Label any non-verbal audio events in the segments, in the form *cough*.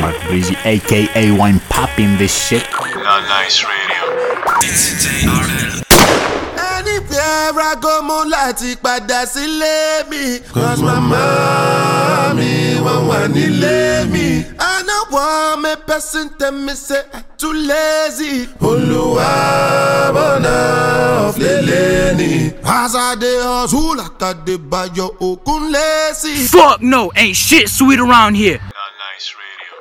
Mark Breezy, aka Wine Popping this shit. Not nice radio. Anywhere I go mo láti padà sílé mi. Cause mama mi wọ́n wà nílé mi. I no want me person tell me say I too lazy. Olúwa bọ̀nà ọ̀flẹ̀lẹ̀ ni. As I dey hustle like I dey bayo okun lazy. Fuck no, ain't shit sweet around here. Not nice radio.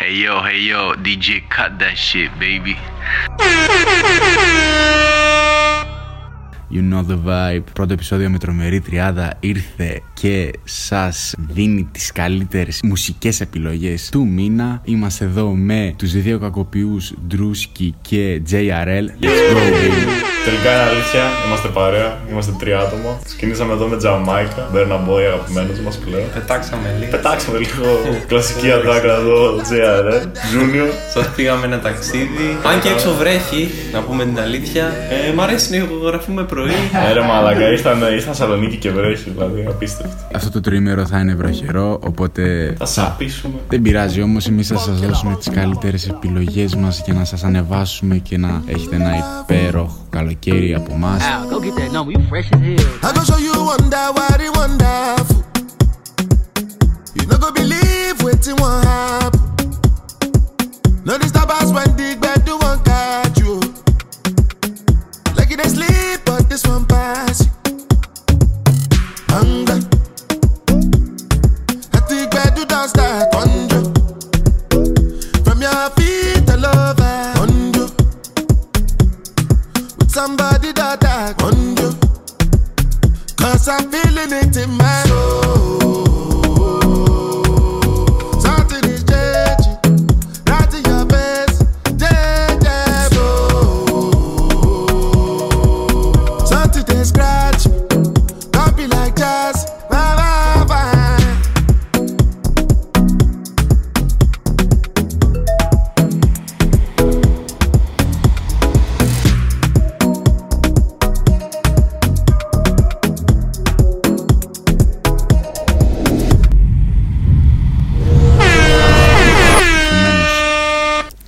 Hey yo, hey yo, DJ, cut that shit, baby. *laughs* You know the vibe. Πρώτο επεισόδιο με τρομερή τριάδα ήρθε και σας δίνει τις καλύτερες μουσικές επιλογές του μήνα. Είμαστε εδώ με τους δύο κακοποιούς Ντρούσκι και JRL. Let's go, baby. Τελικά είναι αλήθεια, είμαστε παρέα, είμαστε τρία άτομα. Ξεκινήσαμε εδώ με Τζαμάικα, Burna Boy αγαπημένος μας πλέον. Πετάξαμε λίγο. Πετάξαμε λίγο κλασική αντάκρα εδώ, JRL, Junior. Σας πήγαμε ένα ταξίδι. Αν και έξω βρέχει, να πούμε την αλήθεια. Ε, μ' αρέσει να ηχογραφούμε πρωί. Ε, ρε μαλακα, ήρθαν, ήρθαν Σαλονίκη και βρέχει, δηλαδή απίστευτο. Αυτό το τρίμερο θα είναι βροχερό, οπότε Θα σαπίσουμε. δεν πειράζει όμως εμείς θα σας δώσουμε τις καλύτερες επιλογές μας για να σας ανεβάσουμε και να έχετε ένα υπέροχο καλοκαίρι από εμάς. Al, go get that number. You fresh as hell. I go show you wonder what it wonderful. You no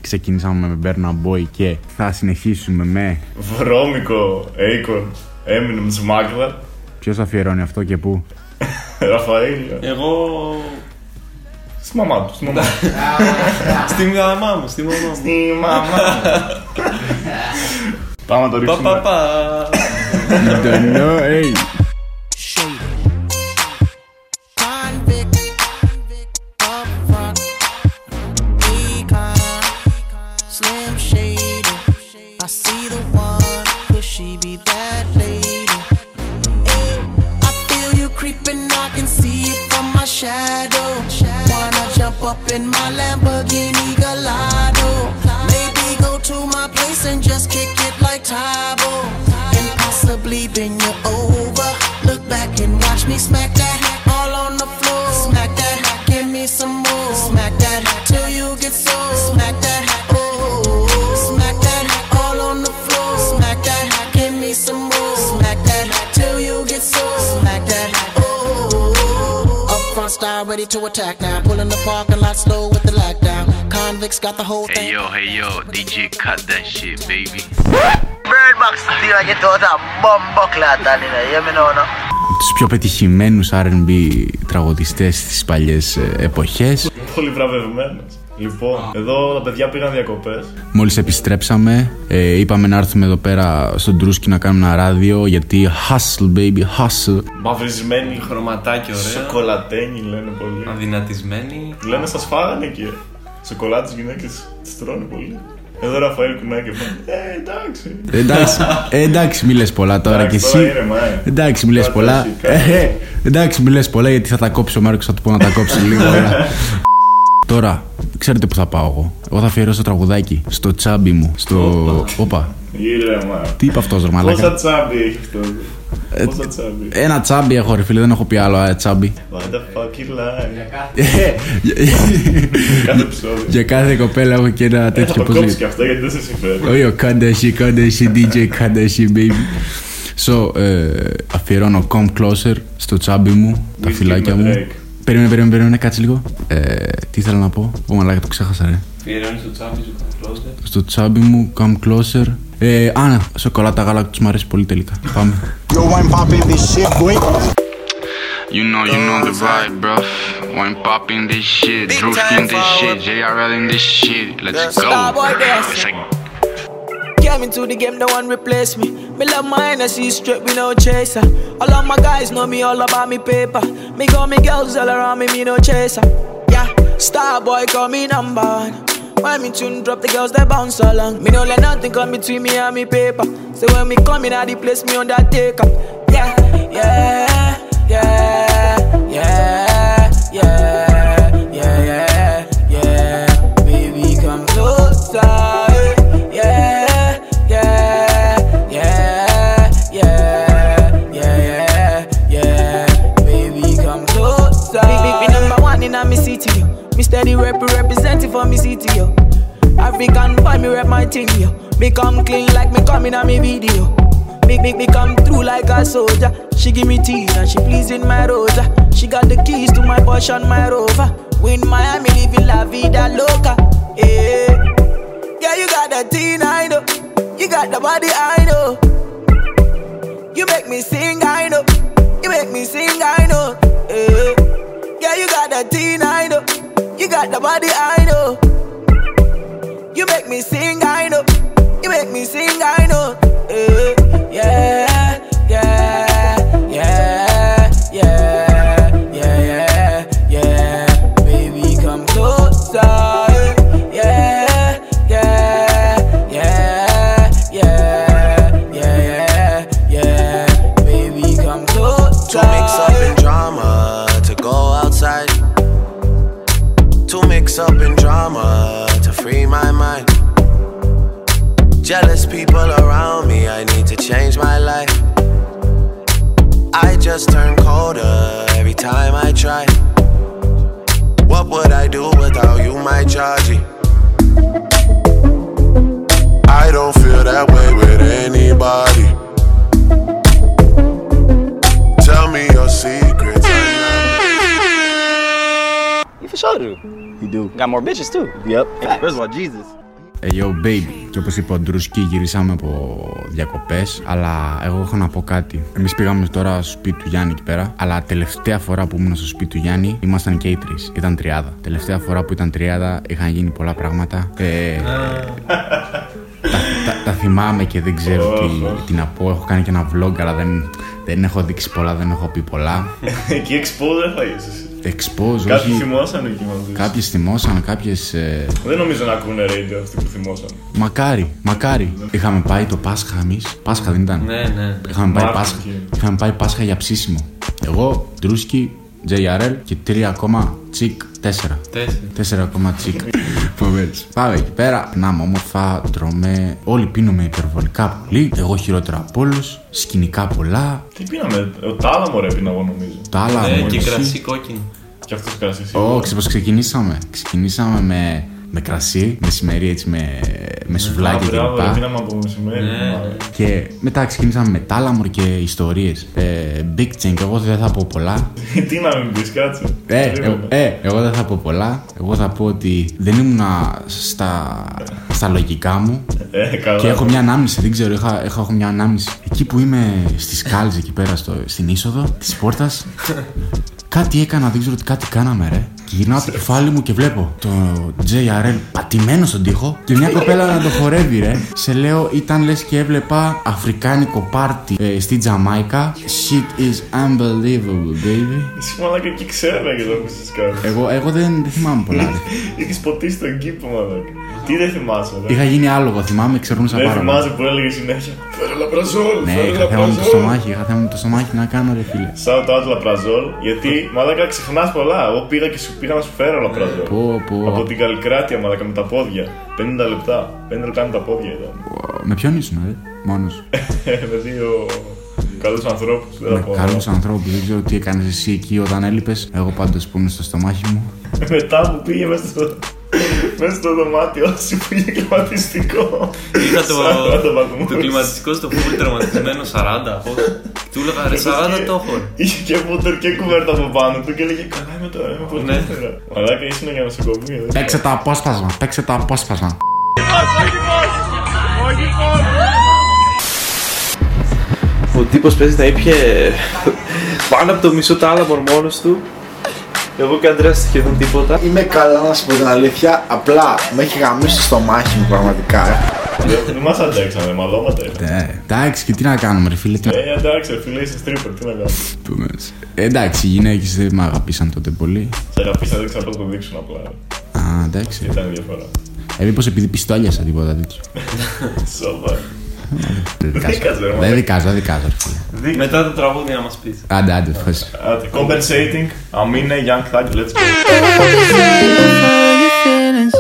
Ξεκινήσαμε με Burna Boy και θα συνεχίσουμε με Βρώμικο, Akon, Eminem, Smuggler, ποιος αφιερώνει αυτό και πού; *laughs* Ραφαήλ. Εγώ. Στη μαμά του, στη μαμά του. *laughs* στη μαμά μου, στη μαμά μου. Στη μαμά Πάμε να το Πα, ρίξουμε. πα, πα. *laughs* You it like Tybo. And possibly bend you over. Look back and watch me smack that all on the floor. Smack that, give me some more. Smack that till you get so. Smack that, oh. Smack that all on the floor. Smack that, give me some more. Smack that till you get so. Smack that, oh. Up front style ready to attack now. Pulling the parking lot slow with the lockdown. Convicts got the whole Hey yo, hey yo, DJ, cut that shit, baby. Bird Box tira και τότε μπόμπο κλάτα είναι, γεμινόνο. Τους πιο πετυχημένους R&B τραγουδιστές στις παλιές ε, εποχές. Πολύ βραβευμένο. Λοιπόν, εδώ τα παιδιά πήγαν διακοπές. Μόλις επιστρέψαμε, ε, είπαμε να έρθουμε εδώ πέρα στον Τρούσκι να κάνουμε ένα ράδιο γιατί hustle baby, hustle. Μαυρισμένοι, Χρωματάκι ωραίο. σοκολατένοι λένε πολύ. Αδυνατισμένη. Λένε σας φάγανε εκεί. Σοκολάτες γυναίκες τι τρώνε πολύ. Εδώ Ραφαήλ κουνάκι πάνε. Ε, εντάξει. εντάξει, ε, εντάξει μη λες πολλά τώρα κι Εντάξει, εσύ. τώρα είναι, μα, ε. Εντάξει μη λες Κάτω πολλά. εσύ, κάτω Ε, ε, εντάξει μη λες πολλά γιατί θα τα κόψει ο Μάρκος θα του πω να τα κόψει λίγο. έλα. *laughs* Τώρα, ξέρετε που θα πάω εγώ. Εγώ θα αφιερώσω τραγουδάκι στο τσάμπι μου. Στο. Όπα. Ήρεμα. Τι είπε αυτός, ρε Πόσα μαλάκα. τσάμπι έχει αυτό; Πόσα τσάμπι; Ένα τσάμπι έχω, ρε φίλε, δεν έχω πει άλλο ε, τσάμπι. What the fuck you lie. Ε, Κάθε επεισόδιο. Για κάθε κοπέλα έχω και ένα Ε, Θα τέτοιο το πώς κόψεις λέγεται. και αυτό γιατί δεν σε συμφέρει. Όχι, ο κάντε εσύ, κάντε εσύ, DJ, κάντε εσύ, baby. So, ε, αφιερώνω Come Closer στο τσάμπι μου, τα Whisky φυλάκια με μου. Περίμενε, περίμενε, περίμενε, κάτσε λίγο. Ε, τι θέλω να πω, που μαλάκα το ξέχασα, ρε. Στο τσάμπι σου, come closer. Στο τσάμπι μου, come closer. Ε, α, σοκολάτα γάλα τους αρέσει πολύ τελικά. Πάμε. Yo, wine popping this shit, boy. You know, you know the vibe, bro. Wine popping this shit, drooping this shit, JRL in this shit. Let's go. Came into the game, no one replace me. Me love my energy straight, we no chaser. All of my guys know me all about me paper. Me got me girls all around me, me no chaser. Yeah, star boy call me number one. When me tune drop, the girls they bounce along. Me no let nothing come between me and me paper. So when me come in, at the place me undertaker. Yeah, yeah, yeah, yeah, yeah, representing for me city, yo. African boy, me rep my thing, yo. Me come clean like me coming on me video. Make, make me come through like a soldier. She give me tea and she pleasing my rosa. She got the keys to my Porsche and my Rover. We in Miami living la vida loca. Yeah. Yeah, you got the teen, I know. You got the body, I know. You make me sing, I know. You make me sing, I know. Yeah You got the body, I know. You make me sing, I know. You make me sing, I know. Yeah, just turn colder every time I try. What would I do without you, my Georgie? I don't feel that way with anybody. Tell me your secrets. You for sure do. You do. Got more bitches too. Yep. First of all, Jesus. Ε, yo, baby. Και όπως είπε ο Ντρούσκι, γυρίσαμε από διακοπές. Αλλά εγώ έχω να πω κάτι. Εμείς πήγαμε τώρα στο σπίτι του Γιάννη εκεί πέρα. Αλλά τελευταία φορά που ήμουν στο σπίτι του Γιάννη ήμασταν και οι τρεις. Ήταν τριάδα. Τελευταία φορά που ήταν τριάδα είχαν γίνει πολλά πράγματα. Ε, τα, τα, τα θυμάμαι και δεν ξέρω τι, τι να πω. Έχω κάνει και ένα vlog, αλλά δεν, δεν έχω δείξει πολλά, δεν έχω πει πολλά. Εκεί expose δεν φάγες εσύ. Expose, Κάποιοι όχι. θυμόσαν εκεί μαζί. Κάποιε θυμώσαν, κάποιες. Ε, Δεν νομίζω να ακούνε radio αυτοί που θυμόσαν. μακάρι, μακάρι. Είχαμε πάει το Πάσχα εμείς. Πάσχα δεν ήταν. Ναι, ναι. Είχαμε πάει, Μάρτιο Πάσχα. εκεί. Είχαμε πάει Πάσχα για ψήσιμο. Εγώ, Ντρούσκι, JRL και τρία ακόμα τσικ, τέσσερα. Τέσσερα. Τέσσερα ακόμα τσικ. Φοβερές. Πάμε εκεί πέρα, περνάμε όμορφα, τρώμε. Όλοι πίνουμε υπερβολικά πολύ. Εγώ χειρότερα από όλους. Σκηνικά πολλά. Τι πίναμε, ο τάλαμο ρε πίνα εγώ νομίζω. Τα άλλα Ναι, μόλις. και κρασί κόκκινο. Και αυτός κρασί εσύ. Ω, ξέρεις πώς ξεκινήσαμε. Ξεκινήσαμε με, με κρασί, μεσημέρι έτσι με, με σουβλάκι Α, μπράβο, ρε, κλπ. πίναμε από μεσημέρι. Ναι. μάλλον. Και μετά ξεκινήσαμε με τάλαμορ και ιστορίες. Ε, Big Chain, εγώ δεν θα πω πολλά. *laughs* Τι να μην πεις, κάτσε. Ε, ε, Περίμενε. ε, εγώ δεν θα πω πολλά. Εγώ θα πω ότι δεν ήμουν στα, στα λογικά μου Ε, καλά. και έχω μια ανάμνηση. Δεν ξέρω, είχα, είχα, έχω μια ανάμνηση. Εκεί που είμαι στις σκάλες εκεί πέρα στο, στην είσοδο της πόρτας, *laughs* κάτι έκανα, δεν ξέρω τι κάτι κάναμε, ρε. Και γυρνάω το κεφάλι μου και βλέπω το JRL πατημένο στον τοίχο και μια κοπέλα να το χορεύει, ρε. Σε λέω, ήταν λες και έβλεπα αφρικάνικο πάρτι ε, στη Τζαμάικα. Shit is unbelievable, baby. Εσύ μαλάκα εκεί ξέραμε και το ακούσεις κάτι. Εγώ, εγώ δεν, δεν θυμάμαι πολλά, ρε. *laughs* Είχες ποτίσει τον κήπο μαλάκα. Τι δεν θυμάσαι ρε. Είχα γίνει άλογο, θυμάμαι, ξερνούσα Δεν πάρα πολύ. θυμάσαι που έλεγε συνέχεια Φέρε λαπραζόλ, Ναι, φέρε είχα θέμα με το λαπραζόλ. στομάχι, είχα θέμα με το στομάχι να κάνω, ρε φίλε. Shout out λαπραζόλ, γιατί μαλάκα ξεχνάς πολλά. Εγώ πήγα και σου πήγα να σου φέρω λαπραζόλ. Πω, πω. Από την Καλλικράτεια μαλάκα με τα πόδια. 50 λεπτά. 5 λεπτά με τα πόδια ήταν. Με ποιον ήσουν, ρε, μόνος. *laughs* με δύο καλούς ανθρώπους. Δεν θα με πω. καλούς ανθρώπους, δεν ξέρω τι έκανες εσύ εκεί όταν έλειπες. Εγώ πάντως που ήμουν στο στομάχι μου. *laughs* Μετά που πήγε μέσα στο, μέσα στο δωμάτιο σου πήγε κλιματιστικό. Είχα το, 40 βαθμούς. το κλιματιστικό στο full τερματισμένο 40. πώς. Του έλεγα ρε 40 το έχω. Είχε και φούτερ και κουβέρτα από πάνω του και έλεγε Καλά είμαι τώρα, είμαι πολύ Ναι. καλύτερα. Μαλάκα ήσουν για νοσοκομείο. δεν Παίξε το απόσπασμα, παίξε το απόσπασμα. Ο τύπος παίζει να ήπια πάνω από το μισό τάλαμο μόνος του. Εγώ και Αντρέας σχεδόν τίποτα. Είμαι καλά να σου πω την αλήθεια, απλά με έχει γαμίσει στο μάχη μου πραγματικά. Δεν δεν μας αντέξαμε, μαλώματα είχαμε. Ε, εντάξει, και τι να κάνουμε, ρε φίλε. Τι να Ε, εντάξει, ρε φίλε, είσαι stripper, τι να κάνουμε. πούμε. Ε, εντάξει, οι γυναίκες δεν με αγαπήσαν τότε πολύ. Σε αγαπήσα, δεν ξέρω πώς το δείξουν απλά. Α, εντάξει. Ήταν η διαφορά. Ε, μήπως επειδή πιστόλιασα τίποτα τέτοιο. *laughs* Σοβαρά. Δεν δικάζω. Δίκαζε, ρε, Δεν μαλάκα. δικάζω, δεν δικάζω, ρε φίλε. Μετά το τραγούδι να μας πεις. Άντε, άντε, ευχαριστώ. Άντε, Compensating, Αμίνε, Young Thug, let's go. your feelings.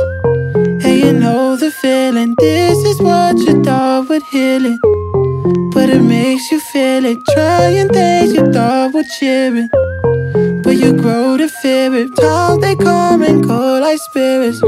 Hey, you know the feeling. This is what you thought would heal it. But it makes you feel it. Trying things you thought would cheer it. But you grow to fear it. Times they come and go like spirits.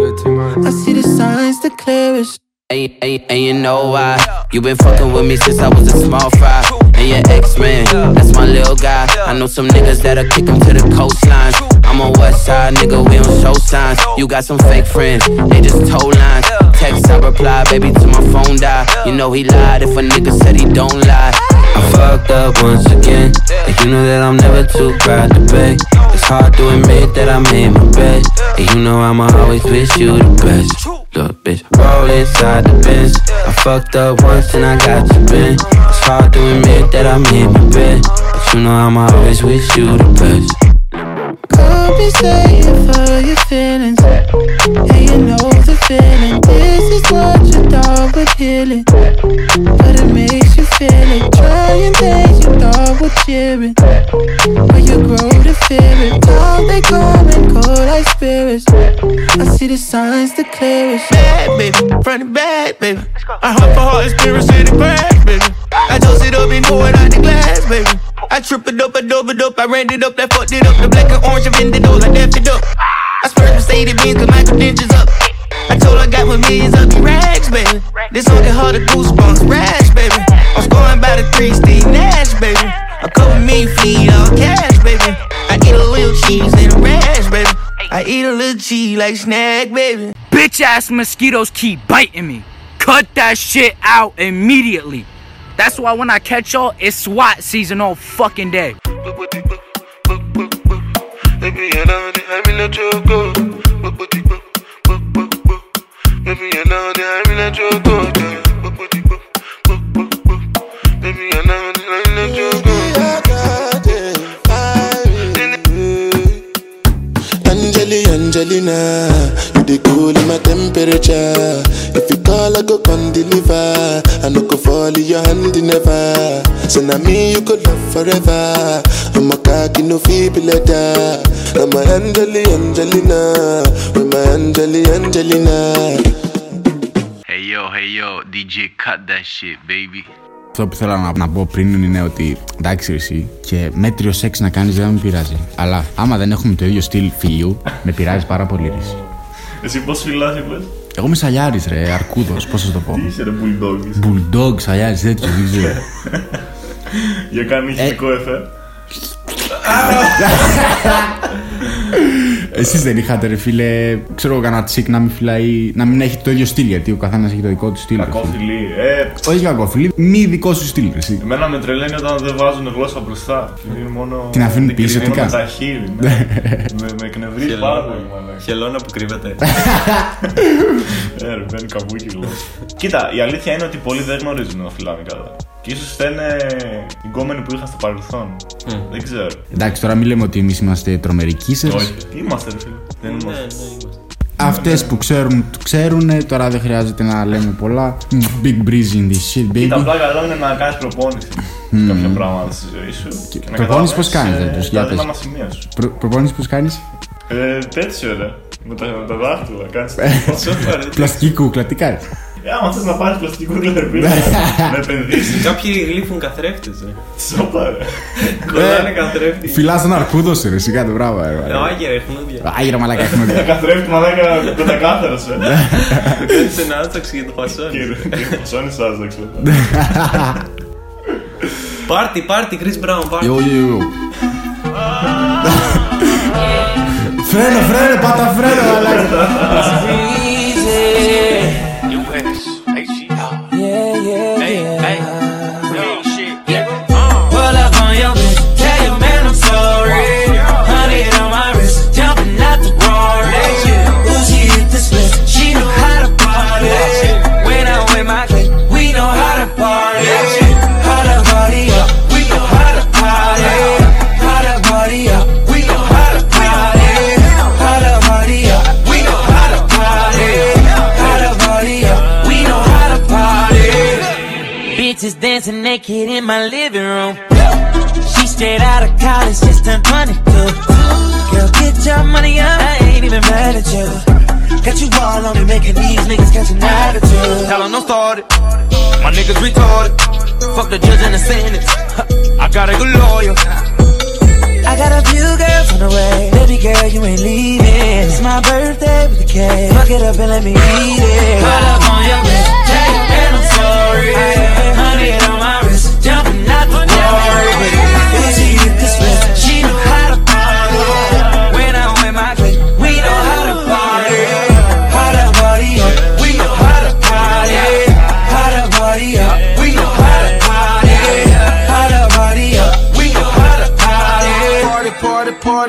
I see the signs the clearest. And, and, and you know why? You been fucking with me since I was a small fry. And your ex man, that's my little guy. I know some niggas that'll kick him to the coastline. I'm a west side nigga, we don't show signs. You got some fake friends, they just told lines. Text, I reply, baby, to my phone die. You know he lied if a nigga said he don't lie. I fucked up once again. And you know that I'm never too proud to beg. Hard to admit that I made my bed. And you know I'ma always wish you the best. Look, bitch, roll inside the Benz. I fucked up once and I got you bent. It's hard to admit that I made my bed. But you know I'ma always wish you the best. Compensating for your feelings. Hey, you know the feeling. This is what you thought would heal it. But it makes you feel it. Trying things you thought would cheer it. But you grow to fear it. Times they come and go like spirits. I see the signs the clearest. bad, baby. Front and back, baby. I hunt for heart, spirit, city crash, baby. I toast it up and pour it out the glass, baby. I trip it up, I dove it up, I ran it up, I fucked it up. The black and orange, I bend it all, I dapped it up. I spurred Mercedes Benz, cause my credentials up. I told her I got my millions of these rags, baby. This song get harder, goosebumps, rash, baby. I'm scoring by the three, Steve Nash, baby. A couple million feet, all cash, baby. I eat a little cheese and a rash, baby. I eat a little cheese like snack, baby. Bitch ass mosquitoes keep biting me. Cut that shit out immediately. That's why when I catch y'all, it's SWAT season all fucking day. Angelina, you the cool in my temperature. If you call, I go come deliver. I no go fall in your hand never. So now me you could love forever. I'm a cocky no feeble letter. I'm a Angeli, Angelina, with my Angeli, Angelina. Hey yo, hey yo, DJ, cut that shit, baby. Αυτό που θέλω να, να πω πριν είναι ότι εντάξει, ρε εσύ, και μέτριο σεξ να κάνει δεν με πειράζει. Αλλά άμα δεν έχουμε το ίδιο στυλ φιλιού, με πειράζει πάρα πολύ. Ρε. εσύ. Εσύ πώς φυλάς, είπες. Εγώ είμαι σαλιάρης, ρε, αρκούδος, πώς θα το πω. Τι είσαι ρε bulldog. Bulldog, σαλιάρης, τέτοιο, δεν ξέρω. Για κάνει χημικό εφέ. *laughs* Εσείς δεν είχατε, ρε φίλε, ξέρω εγώ, κανένα τσικ να μην φυλάει, να μην έχει το ίδιο στυλ, γιατί ο καθένας έχει το δικό του στυλ. ρε φίλε. Κακόφιλοι. Ε, Όχι κακόφιλοι, μη δικό σου στυλ, ρε, εσύ. εμένα με τρελαίνει όταν δεν βάζουν γλώσσα μπροστά. Είναι μόνο. Την αφήνουν την πίσω, κρυμμένο τι με κάνεις; τα χείλη. ναι. με, με εκνευρίζει πάρα πολύ, μαλάκα. Χελώνα που κρύβεται. Ε, ρε, μπαίνει καμπούκι γλώσσα. Κοίτα, η αλήθεια είναι ότι πολλοί δεν γνωρίζουν να φυλάνε καλά. Και ίσως φταίνε οι γκόμενοι που είχα στο παρελθόν. Δεν ξέρω. Εντάξει, τώρα μην λέμε ότι εμείς είμαστε τρομεροί kissers. Όχι. Είμαστε, ρε φίλε. Δεν Ναι, είμαστε. Αυτές που ξέρουν, το ξέρουν. Τώρα δεν χρειάζεται να λέμε πολλά. Big breeze in this shit, Κοίτα, baby. απλά καλό είναι να κάνεις προπόνηση σε κάποια πράγματα στη ζωή σου. Και να προπόνηση πώς καταλάβεις, κάνεις, ε, ρε, τους, για τα πες. δυνατά σημείας σου. Προ, προπόνηση πώς κάνεις; Ε, τέτοιο ρε. Με τα, με τα δάχτυλα, κάνεις Πλαστική κούκλα, τι κάνεις; Ε, άμα θες να πάρεις πλαστική κούκλα, *laughs* ρε φίλε, να επενδύσεις. Κάποιοι γλύφουν καθρέφτες, ρε. Σοπα, ρε. Κολλάνε καθρέφτη. Φυλάς τον αρκούδο σου, ρε, σιγά το μπράβο. ρε, Ε, μαλάκα. Άγια ρε, χνούδια. Άγιρα μαλάκα έχουμε δει. Καθρέφτη μαλάκα πεντακάθαρος, ε. Κάνεις ένα άσταξ για το φασόνι. Και και φασώνεις άσταξο. Πάρτι, πάρτι, Chris Brown, πάρτι. Yo, yo, yo. Φρένο, φρένο, πάτα φρένο, αλλά. Niggas retarded. Fuck the judge and the sentence. I got a good lawyer. I got a few girls on the way. Baby girl, you ain't leaving. It's my birthday with the cake. Fuck it up and let me eat it. Pull up on your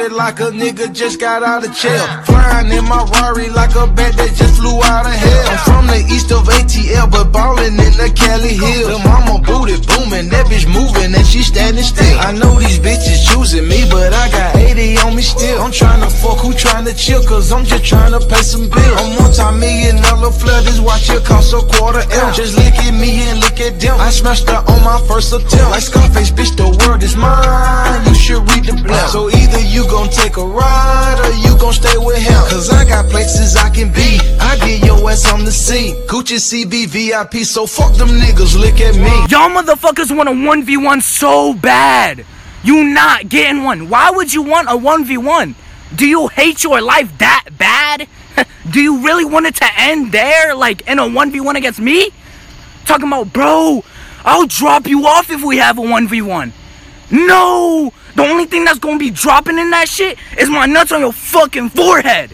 party like a nigga just got out of jail. Flying in my Rari like a bat that just flew out of hell. I'm from the east of ATL, but ballin' in the Cali Hills. The mama booty booming, that bitch moving and she standing still. I know these bitches choosing me, but I got 80 on me still. I'm tryna fuck, who tryna chill, cause I'm just tryna pay some bills. I'm multi-million dollar flood, this watch here cost a quarter M. Just look at me and look at them. I smashed her on my first attempt. Like Scarface, bitch, the world is mine. You should read the blunt. So either you gon' take a ride or you gon' stay with him. Cause I got places I can be. I get your ass on the scene. Gucci CB VIP, so fuck them niggas, look at me. Y'all motherfuckers want a 1v1 so bad. You not getting one. Why would you want a 1v1? Do you hate your life that bad? *laughs* Do you really want it to end there, like in a 1v1 against me? Talking about, bro, I'll drop you off if we have a 1v1. No! The only thing that's gonna be dropping in that shit is my nuts on your fucking forehead.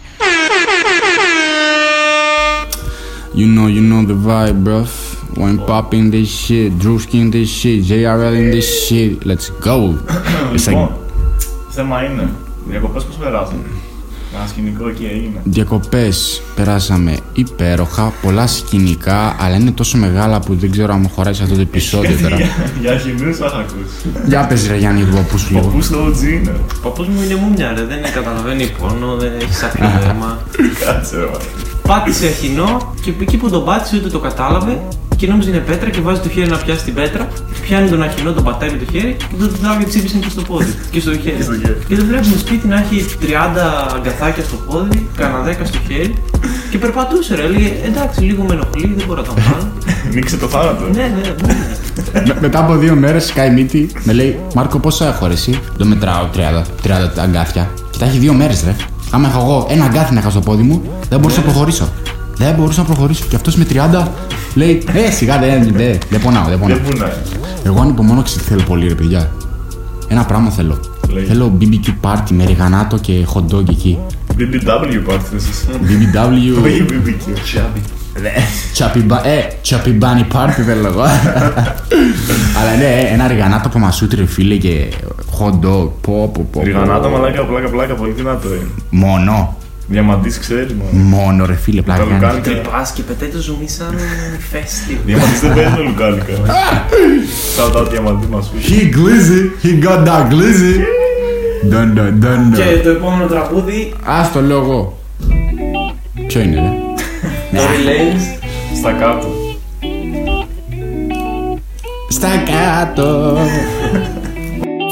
You know, you know the vibe, bruv. When popping this shit, Drewski in this shit, JRL in this shit, let's go. *clears throat* it's like. Bom, semajn, jako pesku jsme rázem. Ένα σκηνικό εκεί έγινε. διακοπές περάσαμε υπέροχα, πολλά σκηνικά, αλλά είναι τόσο μεγάλα που δεν ξέρω αν μου χωράει σε αυτό το επεισόδιο *laughs* τώρα. Για χυμνούς θα είχα ακούσεις. Για πες ρε Γιάννη, του παππού σου λίγο. Παππούς στο OG είναι. Ο παππούς μου είναι μουμιά ρε, δεν καταλαβαίνει πόνο, δεν έχει σάκρι αίμα. *laughs* Κάτσε ρε μα. Πάτησε αχινό και εκεί που τον πάτησε ούτε το κατάλαβε και νόμιζε είναι πέτρα και βάζει το χέρι να πιάσει την πέτρα. Πιάνει τον αχινό, τον πατάει με το χέρι και τον τράβει και τσίπησε και στο πόδι *laughs* και στο χέρι. και δεν βλέπουμε σπίτι να έχει 30 αγκαθάκια στο πόδι, κανένα 10 στο χέρι και περπατούσε ρε. Έλεγε εντάξει, λίγο με ενοχλεί, δεν μπορώ να τα βάλω. Νίξε το θάνατο. ναι, ναι, ναι. Με- μετά από δύο μέρες σκάει μύτη, με λέει Μάρκο, πόσα έχω ρε, εσύ; Το μετράω 30, 30 αγκάθια. Και τα έχει δύο μέρες, ρε. Άμα έχω εγώ ένα αγκάθι να είχα στο πόδι μου, δεν μπορούσα να προχωρήσω. Δεν μπορούσα να προχωρήσω. Και αυτός με 30 λέει Ε, σιγά δεν, δεν, δεν πονάω, δεν πονάω. Δεν πούνε. Εγώ ανυπομονώ και τι θέλω πολύ, ρε παιδιά. Ένα πράγμα θέλω. Λέει. Θέλω BBQ party με ριγανάτο και hot dog εκεί. BBW πάρτι εσείς. BBW. Όχι BBQ. Chubby. Τσαπιμπα... Ε, τσαπιμπάνι πάρτι θέλω εγώ. Αλλά ναι, ένα ριγανάτο από μασούτι ρε φίλε και hot dog. Πω, πω, πω. Ριγανάτο μαλάκα, πλάκα, πλάκα, πολύ δυνατό είναι. Μόνο. Διαμαντής ξέρεις μόνο. Μόνο ρε φίλε, πλάκα. Τα κάνεις. λουκάνικα. Τρυπάς και πετάει το ζουμί σαν φέστη. Διαμαντής δεν παίζει το *laughs* λουκάνικα. Shout out διαμαντής μας. He glizzy, he got that glizzy. Dun, dun, dun, Και dun. το επόμενο τραγούδι, Ας το λέω εγώ. Ποιο είναι ρε; Tory Lanez. Στα κάτω. Στα κάτω.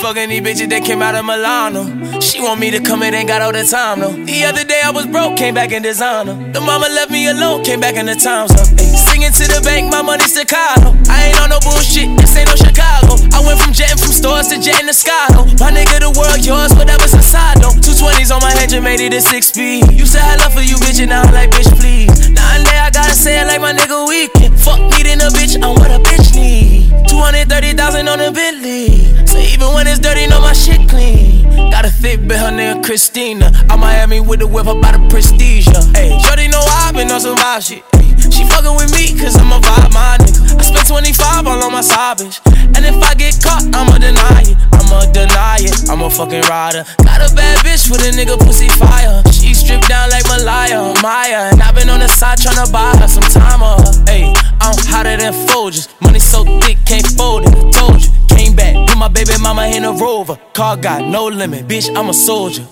Fucking these bitches that came out of Milano. She want me to come in, ain't got all the time though. The other day I was broke, came back in designer. The mama left me alone, came back in the times up. Ay, singing to the bank, my money Chicago. I ain't on no bullshit, this ain't no Chicago. I went from jetting from stores to jetting to Scotto. My nigga, the world yours, whatever's inside though. Two twenties on my head, just made it a six speed. You said I love for you, bitch, and now I'm like, bitch, please. Now and I gotta say it like my nigga weekend. Fuck needing a bitch, I'm what a bitch need. 230,000 on a Bentley. So even when it's dirty, know my shit clean. Got a thick bitch, her name Christina. I'm Miami with the whip by the prestige. Hey, Shorty know I've been on some vibe shit. Fucking with me cause I'm a vibe, my nigga. I spent 25 all on my side bitch. And if I get caught, I'ma deny it. I'ma deny it. I'm a fucking rider. Got a bad bitch with a nigga pussy fire. She stripped down like Malaya, Maya. And i been on the side tryna buy her some time on her. Hey, I'm hotter than Folgers. Money so thick, can't fold it. Told you. Came back, put my baby mama in a rover. Car got no limit, bitch, I'm a soldier.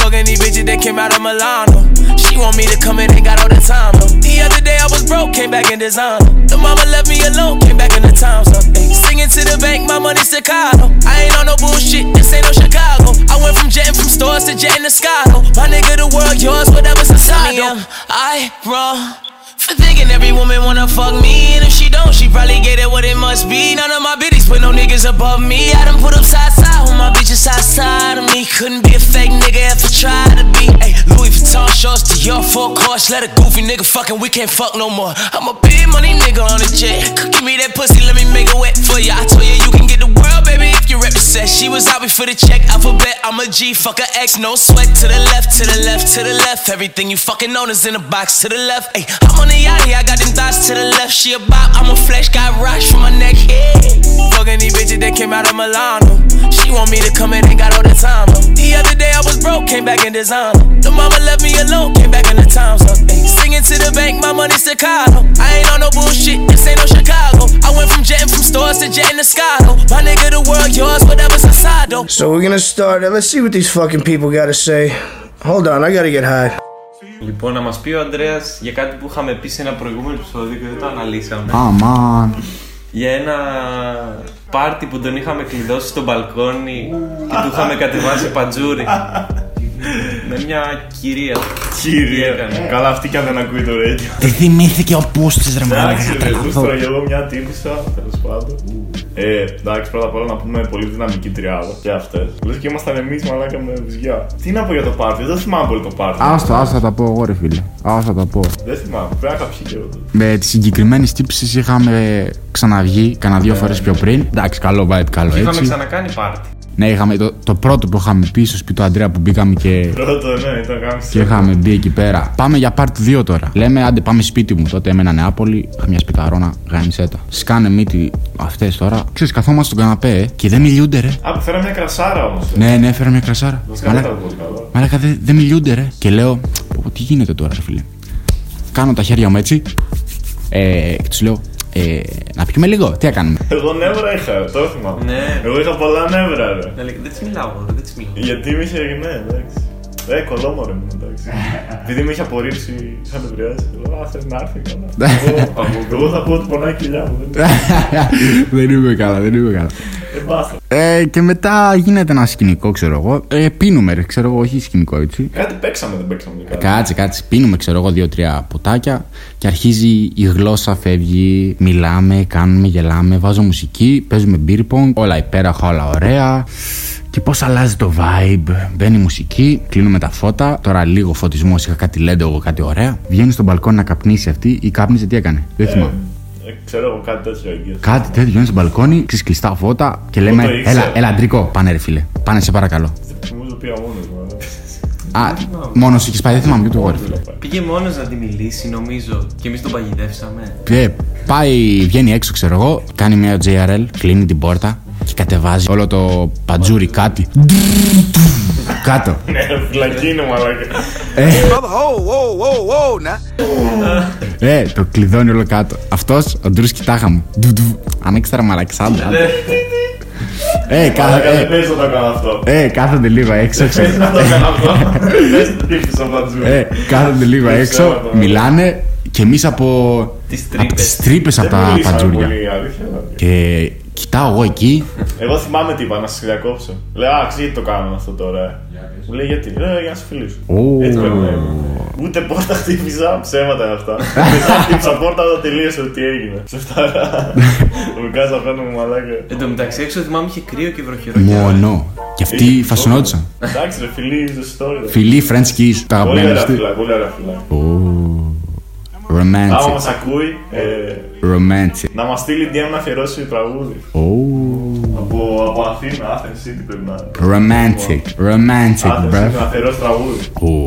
Fucking these bitches that came out of Milano. She want me to come in, ain't got all the time. though. The other day I was broke, came back in design. The mama left me alone, came back in the time. So, singing to the bank, my money Chicago. I ain't on no bullshit, this ain't no Chicago. I went from jetting from stores to jetting to sky. My nigga, the world yours, whatever society. I wrong. For thinking every woman wanna fuck me And if she don't, she probably get it what it must be. None of my bitches put no niggas above me. I done put up side side with my bitches side side of me. Couldn't be a fake nigga if I tried to be. Ay, Louis Vuitton shorts to your full course Let a goofy nigga fucking, we can't fuck no more. I'm a big money nigga on a jet. Give me that pussy, let me make it wet for ya. I told you you can get the world, baby, if you represent. She was out before the check, alphabet, I'm a G Fuck a X, no sweat. To the left, to the left, to the left. Everything you fucking own is in a box. To the left Ay, I'm on the I got them thoughts to the left She a bop, I'm a flesh, got rocks from my neck yeah. These bitches that came out of Milano She want me to come in, ain't got all the time? The other day I was broke, came back in design The mama left me alone, came back in the time so, Singing to the bank, my Chicago I ain't on no bullshit, this ain't no Chicago I went from jetting from stores to jetting to Skylo My nigga, the world yours, whatever's inside though So we're gonna start. it. Let's see what these fucking people gotta say. Hold on, I gotta get high. Λοιπόν, να μας πει ο Αντρέα για κάτι που είχαμε πει σε ένα προηγούμενο επεισόδιο και δεν το αναλύσαμε. Αμάν. Για ένα πάρτι που τον είχαμε κλειδώσει στο μπαλκόνι και του είχαμε κατεβάσει παντζούρι. Με μια κυρία. Τι Κύριε, έκανε; καλά αυτή κι αν δεν ακούει το radio. Τι θυμήθηκε ο Πούστης ρε μαλάκα Εντάξει, θα ρε, τρελαθώ. ζούστρα και εγώ μια τύπησα, τέλος πάντων. Ε, εντάξει, πρώτα απ' όλα να πούμε πολύ δυναμική τριάδα και αυτές. Λες και ήμασταν εμείς μαλάκα με βυζιά. Τι να πω για το πάρτι, δεν θυμάμαι πολύ το πάρτι. Άστο, άστο θα τα πω εγώ ρε φίλε. Άστο θα τα πω. Δεν θυμάμαι, πρέπει να είχα πιει καιρό τότε. Με τις συγκεκριμένες τύψεις είχαμε ξαναβγεί κανένα δύο φορές πιο πριν. Εντάξει, καλό vibe, καλό Και είχαμε έτσι. ξανακάνει πάρτι. Ναι, είχαμε το, το πρώτο που είχαμε πει στο σπίτι του Αντρέα που μπήκαμε και, Πρώτο, ναι, ήταν γάμιση. και είχαμε μπει εκεί πέρα. Πάμε για part 2 τώρα. Λέμε, άντε πάμε σπίτι μου. Τότε έμενα Νεάπολη, είχα μια σπιταρώνα, γάμισέτα. Σκάνε μύτη αυτές τώρα. Ξέρεις, καθόμαστε στον καναπέ ε, και δεν μιλιούνται ρε. Α, που φέρα μια κρασάρα όμως. Ναι, ναι, έφερα μια κρασάρα. Βασικά δεν Μαλάκα, ήταν πολύ καλό. μαλάκα δεν δεν μιλιούνται ρε. Και λέω, «Πω, πω, τι γίνεται τώρα, ρε φίλε; Κάνω τα χέρια μου έτσι. Ε, και τους λέω, ε, να πιούμε λίγο, τι να κάνουμε; Εγώ νεύρα είχα, ρε, το θυμάμαι. Ναι. Εγώ είχα πολλά νεύρα, ρε. Να λέει, Δεν της μιλάω, εγώ, δεν της μιλάω. Γιατί με είχε, ναι, εντάξει. Ε, κολόμορε μου, εντάξει. Επειδή με είχε απορρίψει, είχα νευριάσει. Λέω, Α, θες να έρθει καλά. Εγώ- Εγώ θα πω ότι πονάει η κοιλιά μου. δεν- *laughs* δεν είμαι καλά, δεν είμαι καλά. Δεν μπάστα. Ε, και μετά γίνεται ένα σκηνικό, ξέρω εγώ. Ε, πίνουμε, ρε, ξέρω εγώ, όχι σκηνικό έτσι. Κάτι παίξαμε, δεν παίξαμε και κάτι. Κάτσε, κάτσε. Πίνουμε, ξέρω εγώ, δύο-τρία ποτάκια και αρχίζει η γλώσσα, φεύγει. Μιλάμε, κάνουμε, γελάμε, βάζω μουσική, παίζουμε beer pong, όλα υπέροχα, όλα ωραία. Και πώς αλλάζει το vibe. Μπαίνει η μουσική, κλείνουμε τα φώτα. Τώρα λίγο φωτισμό, είχα κάτι λέντο εγώ, κάτι ωραία. Βγαίνει στο μπαλκόνι να καπνίσει αυτή ή κάπνιζε, τι έκανε; Δεν θυμάμαι. Ε, ξέρω εγώ κάτι τέτοιο αγγεία. Κάτι τέτοιο βγαίνει στο μπαλκόνι, ξέρει κλειστά φώτα και λέμε: το ήξερα. Έλα, έλα, αντρικό, πάνε ρε φίλε. Πάνε σε παρακαλώ. Νομίζω πήγα μόνος μου. Α, μόνος σου έχεις πάει, δεν θυμάμαι και το εγώ, ρε φίλε. Πήγε μόνος να τη μιλήσει, νομίζω, και εμείς τον παγιδεύσαμε. Ε, πάει, βγαίνει έξω, ξέρω εγώ, κάνει μια JRL, κλείνει την πόρτα και κατεβάζει όλο το πατζούρι κάτι. Κάτω. Ναι, φυλακή είναι μαλάκα. Ε. Oh, whoa, whoa, whoa, now. Ε, το κλειδώνει όλο κάτω. Αυτός, ο Ντρούς κοιτάχα μου. Ντου, ντου. Ανοίξτε ρε μαλαξάντα. Ε, Μαλάκα, κάθε, δεν παίζει να το κάνω αυτό. ε, ε, κάθονται λίγο έξω, ξέρω. Δεν να το κάνω αυτό. Δεν το τύχει ο Μπατζού. Ε, κάθονται λίγο Δεν έξω, ξέρω το. μιλάνε και εμείς από, από τις τρύπες από Δεν τα μιλήσαμε πατζούρια. πολύ, αλήθεια. Και κοιτάω εγώ εκεί, Εγώ θυμάμαι τι είπα, να σας διακόψω. Λέω, Α, ξέρετε τι το κάνουμε αυτό τώρα. ε». Μου λέει γιατί; Λέω, για να σε φιλήσω. Ω. Έτσι πρέπει να είναι. Ούτε πόρτα χτύπησα, ψέματα είναι αυτά. *laughs* Μετά χτύπησα πόρτα, όταν τελείωσε ότι έγινε. Σε φτάρα. Μου κάτσα απέναντι μου μαλάκα. Εν τω μεταξύ έξω θυμάμαι είχε κρύο και βροχερό. μόνο. Και αυτοί Είχε φασωνόντουσαν. Εντάξει, ρε φιλί, the story. Φιλί, French kiss, τα Πολύ αγαπημένα ωραία του. φυλά, πολύ ωραία φυλά. Άμα Romantic. μας ακούει, ε, Romantic. να μας στείλει DM να αφιερώσει τραγούδι. Oh. Από, από Αθήνα, Athens City πρέπει να είναι. Romantic. Romantic, Athens bruv. City να αφιερώσει τραγούδι.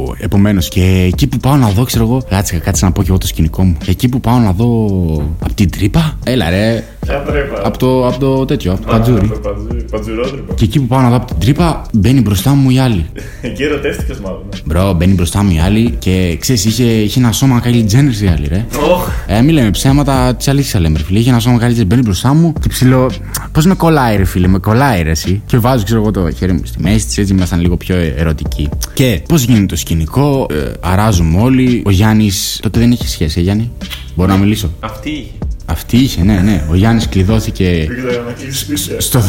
Ω, Επομένως, και εκεί που πάω να δω, ξέρω εγώ. Κάτσε, κάτσε να πω και εγώ το σκηνικό μου. Εκεί που πάω να δω. Από την τρύπα. Έλα, ρε. Ποια τρύπα; Από το, απ' το τέτοιο, από το Α, πατζούρι. Το πατζούρι, Πατζουρότρυπα. Και εκεί που πάω να δω από την τρύπα, μπαίνει μπροστά μου η άλλη. *laughs* Εκεί ερωτεύτηκες μάλλον. ε. Μπρο, μπαίνει μπροστά μου η άλλη και ξέρεις, είχε, είχε ένα σώμα Kylie Jenner η άλλη, ρε. Οχ. Ε, μην λέμε ψέματα, τι αλήθειας λέμε, ρε φίλε. Είχε ένα σώμα Kylie Jenner, μπαίνει μπροστά μου και ψηλό. Πώς με κολλάει, ρε φίλε, με κολλάει, ρε, εσύ. Και βάζω, ξέρω εγώ, το χέρι μου στη μέση της, έτσι ήμασταν λίγο πιο ερωτικοί. Και πώς γίνεται το σκηνικό, ε, αράζουμε όλοι. Ο Γιάννης. Τότε δεν είχε σχέση, ε, Γιάννη; Μπορώ να μιλήσω; Αυτή είχε. Αυτή είχε, ναι, ναι. Ο Γιάννης κλειδώθηκε. Δεν ξέρω να κλείσεις σπίτια. Στο...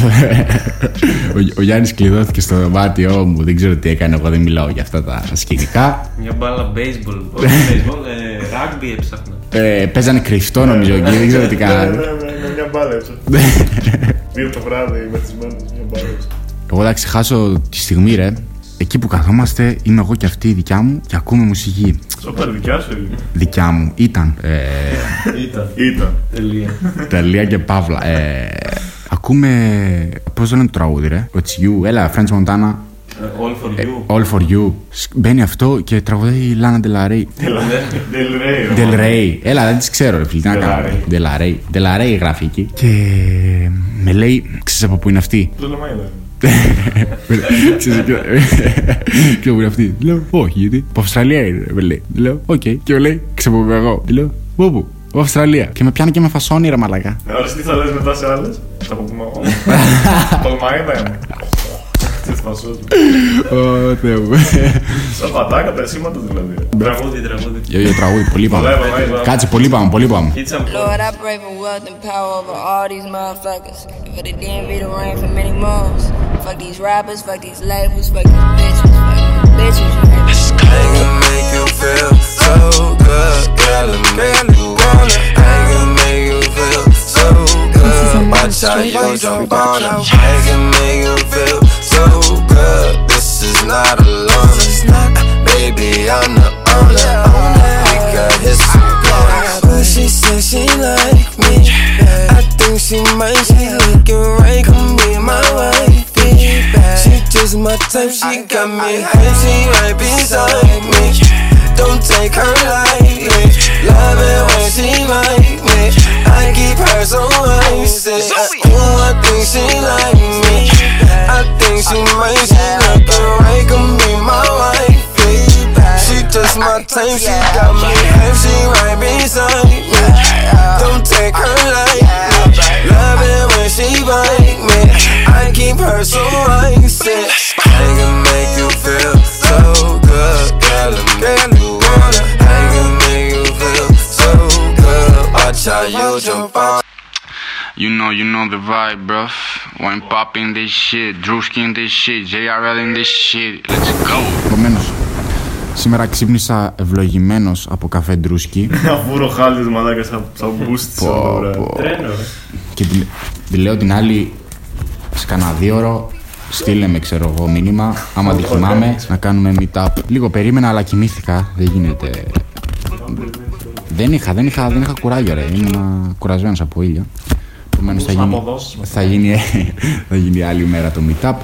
ο, ο Γιάννης κλειδώθηκε στο δωμάτιό μου. Δεν ξέρω τι έκανε. Εγώ δεν μιλάω για αυτά τα σκηνικά. Μια μπάλα baseball. Όχι baseball, ε, rugby έψαχνα. Ε, παίζανε κρυφτό νομίζω εκεί. δεν ξέρω τι Ναι, ναι, κάνανε. ναι, ναι, μια μπάλα έτσι. *laughs* Δύο το βράδυ μεθυσμένος, μια μπάλα έτσι. Εγώ θα ξεχάσω τη στιγμή, ρε. Εκεί που καθόμαστε είμαι εγώ και αυτή η δικιά μου και ακούμε μουσική. Σοπέρ, δικιά σου είναι. Δικιά μου ήταν. Ε, Ήταν. Ήταν. Τελεία. τελεία και παύλα. Ε, ακούμε. Πώς λένε το τραγούδι, ρε; It's you; Έλα, French Montana. Ε, All for you. All for you. Σ- Μπαίνει αυτό και τραγουδάει η Lana Del Rey. Del Rey. Del Rey. Έλα, δεν τις ξέρω, ρε φίλε. Τι να Del κάνω. Rey. Del Rey. Del Rey γράφει εκεί. Και με λέει, ξέρεις από πού είναι αυτή; Το λέμε είδα. Ξέρεις, και- Και μου είναι αυτή. Λέω, όχι, γιατί. Από Αυστραλία είναι, με λέει. Λέω, οκ. Και μου λέει, ξέρω που εγώ. Λέω, πού, πού; Από Αυστραλία. Και με πιάνει και με φασώνει, ρε μαλακά. Ε, Ωραία, τι θα λες μετά σε άλλες; Θα πω πούμε εγώ. *laughs* Τολμάει να Τι θα σου Ω, Θεέ μου. Σαν πατάκα τα σήματα δηλαδή. Τραγούδι, τραγούδι. Γιο, γιο, τραγούδι, πολύ πάμε. Πολλά, πολλά, πολλά. Κάτσε, πολύ πάμε, πολύ πάμε. Lord, I pray for wealth and power over all these motherfuckers. And for the DMV to reign for many moons. Fuck these rappers, fuck these labels, fuck these bitches, fuck these bitches. You hear me? I can make you feel so good, girl. And make you wanna. I can make you feel so good. Watch how you jump on it. I can make you feel so good. This is not a alone. Baby, I'm the owner. We got history going. But she said she like me. I think she might. She looking right. Come be my wifey. She just my type. She got me hype. She right beside me. Don't time, she got my head, she right beside me. Don't take her light, Love it when she bite me. I keep her so nice. I can make you feel so good, girl. Make you wanna. I can make you feel so good. Watch how you jump on. You know, you know the vibe, bruh. Wine popping this shit, Drewski in this shit, JRL in this shit. Let's go. Por menos. Σήμερα ξύπνησα ευλογημένος από καφέ ντρούσκι. *laughs* Αφού ροχάλιος μαλάκα σαν σαν boost σαν το βράδυ. Τρένος, ρε. Και τη, τη λέω την άλλη σε κανένα δύο ώρο στείλε με ξέρω εγώ μήνυμα. Άμα τη θυμάμαι να κάνουμε meet-up. Λίγο περίμενα αλλά κοιμήθηκα. Δεν γίνεται. Δεν είχα, δεν είχα, δεν είχα κουράγιο ρε. Ήμουν κουρασμένος από ήλιο. Επομένως θα Μπορείς να γίνει, αποδώσεις μετά. θα, γίνει, *laughs* θα γίνει άλλη μέρα το meet-up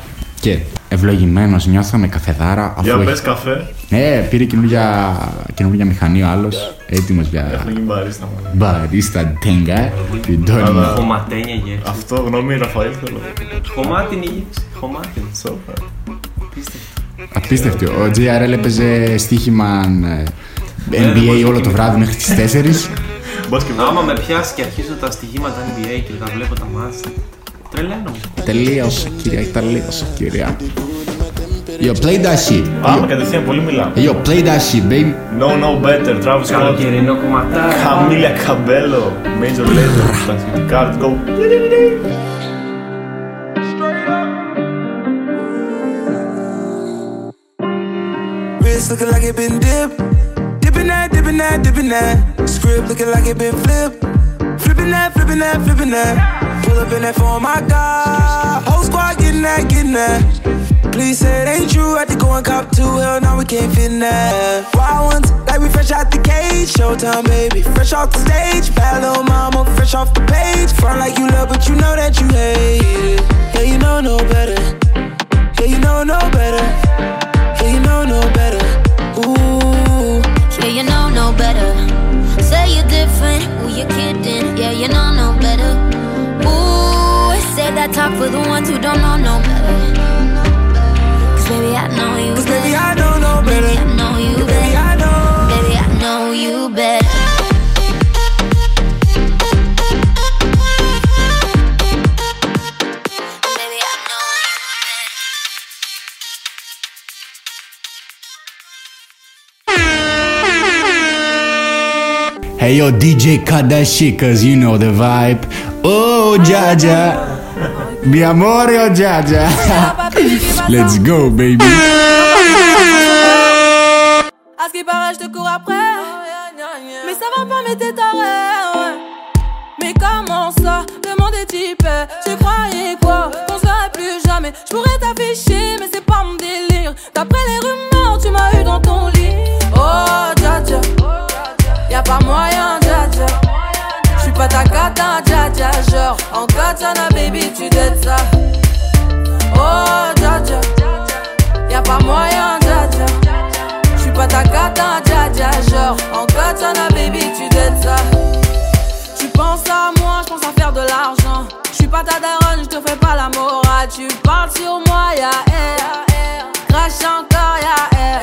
και ευλογημένος νιώθω με καφεδάρα Για έχει- πες καφέ. Ναι, πήρε καινούργια, καινούργια μηχανή ο άλλος έτοιμος για Έχουν γίνει μπαρίστα μου. μπαρίστα τέγκα την τόλμα Αλλά- Χωματένια γεύση. Αυτό γνώμη Ραφαήλ θέλω. Χωμάτινη γεύση. Χωμάτινη. Σόπα. Απίστευτο. Ο JRL έπαιζε στοίχημα ε, NBA όλο το βράδυ μέχρι τις 4. Άμα με πιάσει και αρχίζω τα στοιχήματα NBA και τα βλέπω τα μάτια. Τρελαίνομαι. Τελείωσε, κυρία, τελείωσε, κυρία. Yo, play that shit. Πάμε κατευθείαν, πολύ μιλάμε. Yo, play that shit, baby. No, no better, Travis Scott. Καλοκαιρινό κομματάρι. Καμίλια Καμπέλο. Major Lazer. Τα σχετικά. Let's go. Wrist looking like it been dipped. Dipping that, dipping that, dipping that. Script looking like it been flipped. Flipping that, flipping that, flipping that. Pull up in that for my God. Whole squad getting that, getting that. Please say it ain't true. Had to go and cop two. Hell no, we can't fit in that. Wild ones, like we fresh out the cage. showtime, baby. Fresh off the stage, bad little mama, fresh off the page. Front like you love, but you know that you hate it. Yeah, you know no better. Yeah, you know no better. Yeah, you know no better. Ooh. Yeah, you know Ooh, say that talk for the ones who don't know no better. Cause baby, I know you Cause better. baby, I know no better. Baby, I know you Baby, better. I know. Baby, I know you better. Hey yo, DJ, cut that shit, cause you know the vibe. Oh, Jaja. Mi amore, oh, Jaja. Let's go, baby. À ce qui paraît, je te cours après. Mais ça va pas, mais t'es taré. Mais comment ça, le monde est type Tu croyais quoi? Qu'on se verrait plus jamais Je pourrais t'afficher, mais c'est pas mon délire D'après les rumeurs, tu m'as eu dans ton lit Oh, dja dja Y'a pas moyen, dja J'suis pas ta cata, dja dja Genre, en katana, baby, tu dettes ça Oh, dja dja Y'a pas moyen, dja dja J'suis pas ta cata, dja dja Genre, en katana, baby, tu dettes ça tu penses à moi, je pense à faire de l'argent. Je suis pas ta daronne, je te fais pas la morale. Tu parles sur moi, ya air. Crash encore, ya air.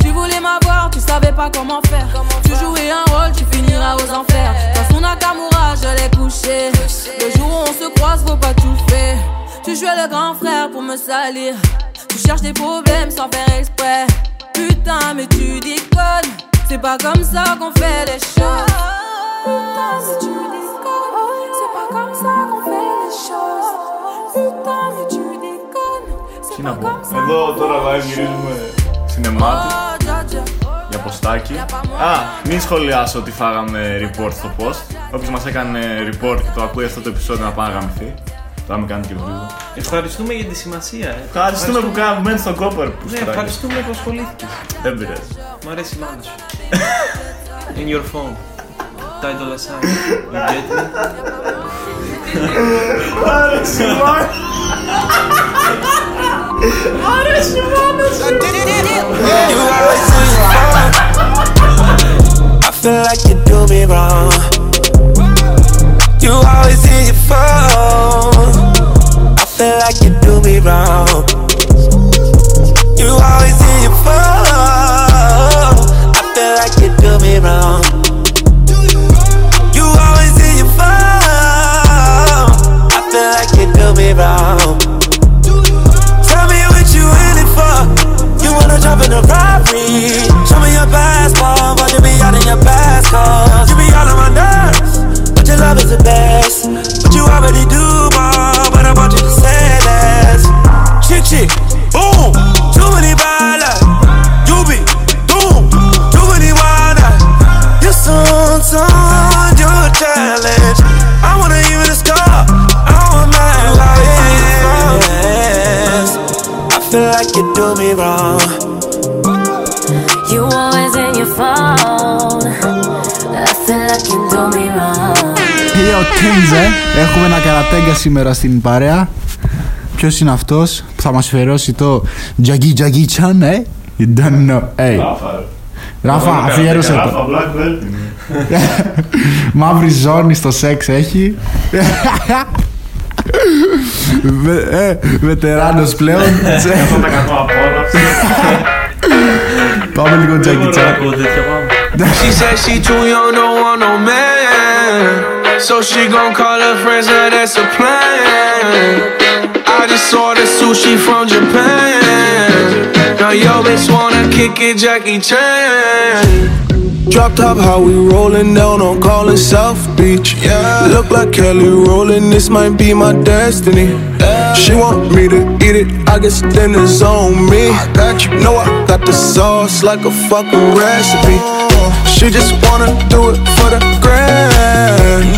Tu voulais m'avoir, tu savais pas comment faire. Tu jouais un rôle, tu finiras aux enfers. Je l'ai couché. Le jour où on se croise, faut pas tout faire. Tu jouais le grand frère pour me salir. Tu cherches des problèmes sans faire exprès. Putain, mais tu déconnes. C'est pas comme ça qu'on fait les choses. Putain, mais tu déconnes. C'est pas comme ça qu'on fait les choses. Putain, mais tu déconnes. C'est pas comme ça. Για ποστάκι. Α, μην σχολιάσω ότι φάγαμε report στο post. Όποιος μας έκανε report και το ακούει αυτό το επεισόδιο να πάει να γαμηθεί. Τώρα με κάνει και βίντεο. Ευχαριστούμε για τη σημασία. Ε. Ευχαριστούμε που κάνουμε μένει στον κόπερ που Ναι, στράγγει. ευχαριστούμε που ασχολήθηκες. Δεν πειράζει. Μ' αρέσει η μάνα σου. *laughs* In your phone. Title aside. You get me? Άρεσε μάνα. Άρεσε μάνα You always on your phone. Feel like you do me wrong. You always in your phone. I feel like you do me wrong. You always passport. You be all on my nerves, but your love is the best. But you already do Yo, Kenze, έχουμε ένα καρατέγκα σήμερα στην παρέα. Ποιος είναι αυτός που θα μας φερώσει το Τζαγκί Τζαγκί Τσαν, ε; You don't know. Hey. Ράφα, αφιέρωσε Ράφα, το. black belt είναι. *laughs* Μαύρη ζώνη στο σεξ έχει. *laughs* Βε- ε, Βετεράνος πλέον. *laughs* Αυτό τα κάνω απόλαυση. Πάμε λίγο Τζαγκί Τσαν. She said she too young, don't want no man. So she gon' call her friends, now that's a plan. I just ordered sushi from Japan. Now yo bitch wanna kick it, Jackie Chan. Drop top, how we rollin' down on callin' South Beach. Yeah. Look like Kelly rollin', this might be my destiny. She want me to eat it, I guess then it's on me. I got you. Know I got the sauce like a fucking recipe. She just wanna do it for the grand.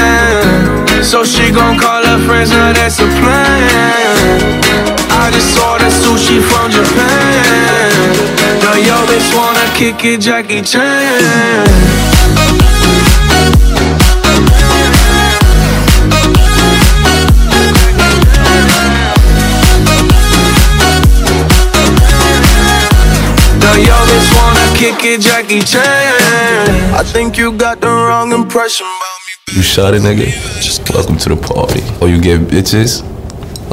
So she gon' call her friends, now that's a plan. I just ordered sushi from Japan. Now yo bitch wanna kick it, Jackie Chan. Yo bitch wanna kick it, Jackie Chan. I think you got the wrong impression me. You shot it, nigga. Just welcome to the party. Or you get bitches.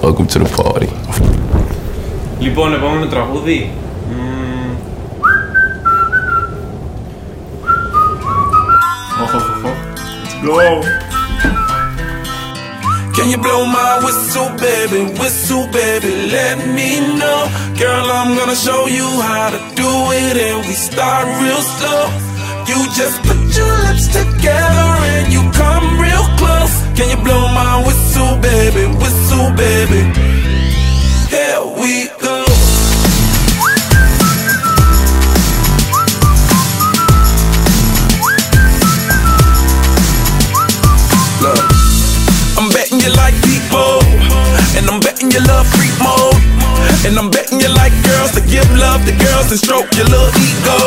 Welcome to the party. Λοιπόν, επόμενο τραγούδι. Μμμ, Οχ, οχ, οχ. Let's go. Can you blow my whistle, baby? Whistle, baby, let me know. Girl, I'm gonna show you how to do it, and we start real slow. You just put your lips together and you come real close. Can you blow my whistle, baby? Whistle, baby. Here we go. Look, I'm betting you like people, and I'm betting you love freak mode, and I'm betting you like girls to give love to girls and stroke your little ego.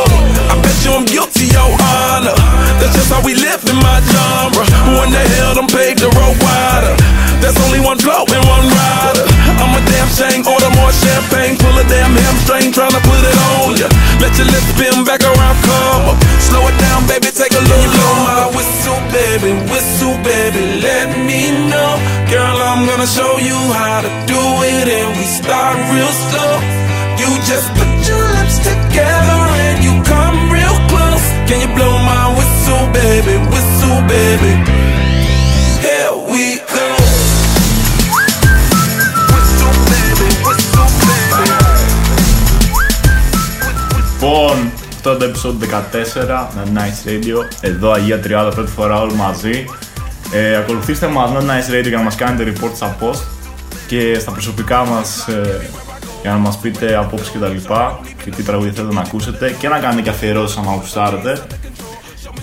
I bet you I'm guilty, your honor. That's just how we live in my genre. Who in the hell done paved the road wider? There's only one flow and one rider. I'm a damn shame, order more champagne, pull a damn hamstring, tryna put it on ya. Let your lips spin back around, come up. Slow it down, baby, take a little blow my whistle, baby, whistle, baby, let me know. Girl, I'm gonna show you how to do it, and we start real slow. You just put your lips together Can you blow my whistle, baby, whistle, baby? Here we go. Λοιπόν, αυτό το episode 14 με Nice Radio. Εδώ Αγία Τριάδα, πρώτη φορά όλοι μαζί. Ε, ακολουθήστε μας με Nice Radio για να μας κάνετε report στα post και στα προσωπικά μας ε, για να μας πείτε απόψεις και τα λοιπά και τι τραγούδια θέλετε να ακούσετε και να κάνετε και αφιερώσεις άμα γουστάρετε.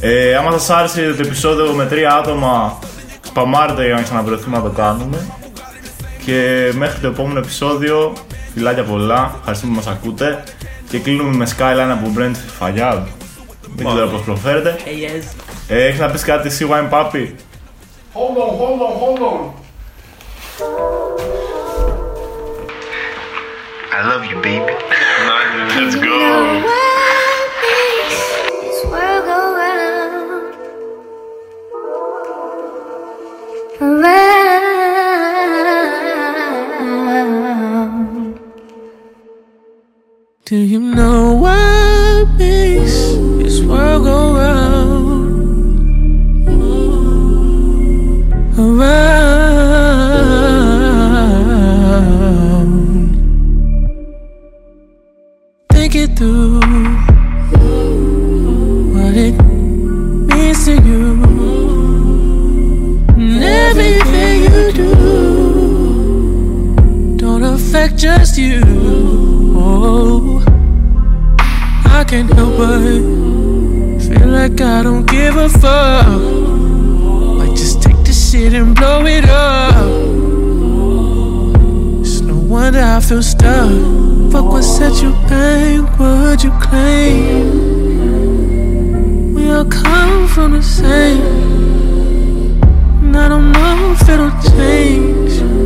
Ε, άμα σας άρεσε το επεισόδιο με τρία άτομα, σπαμάρετε για να ξαναβρεθούμε να το κάνουμε. Και μέχρι το επόμενο επεισόδιο, φιλάκια πολλά, ευχαριστούμε που μας ακούτε και κλείνουμε με Skyline από Brent Fayad. Δεν ξέρω πώς προφέρετε. Hey, yes. Ε, έχεις να πεις κάτι εσύ, Wine Papi; Hold on, hold on, hold on. I love you, baby. *laughs* Let's go. This world go round, around. Do you know what makes this world go round? But feel like I don't give a fuck. Might just take this shit and blow it up. It's no wonder I feel stuck. Fuck what set you back, what you claim. We all come from the same. And I don't know if it'll change.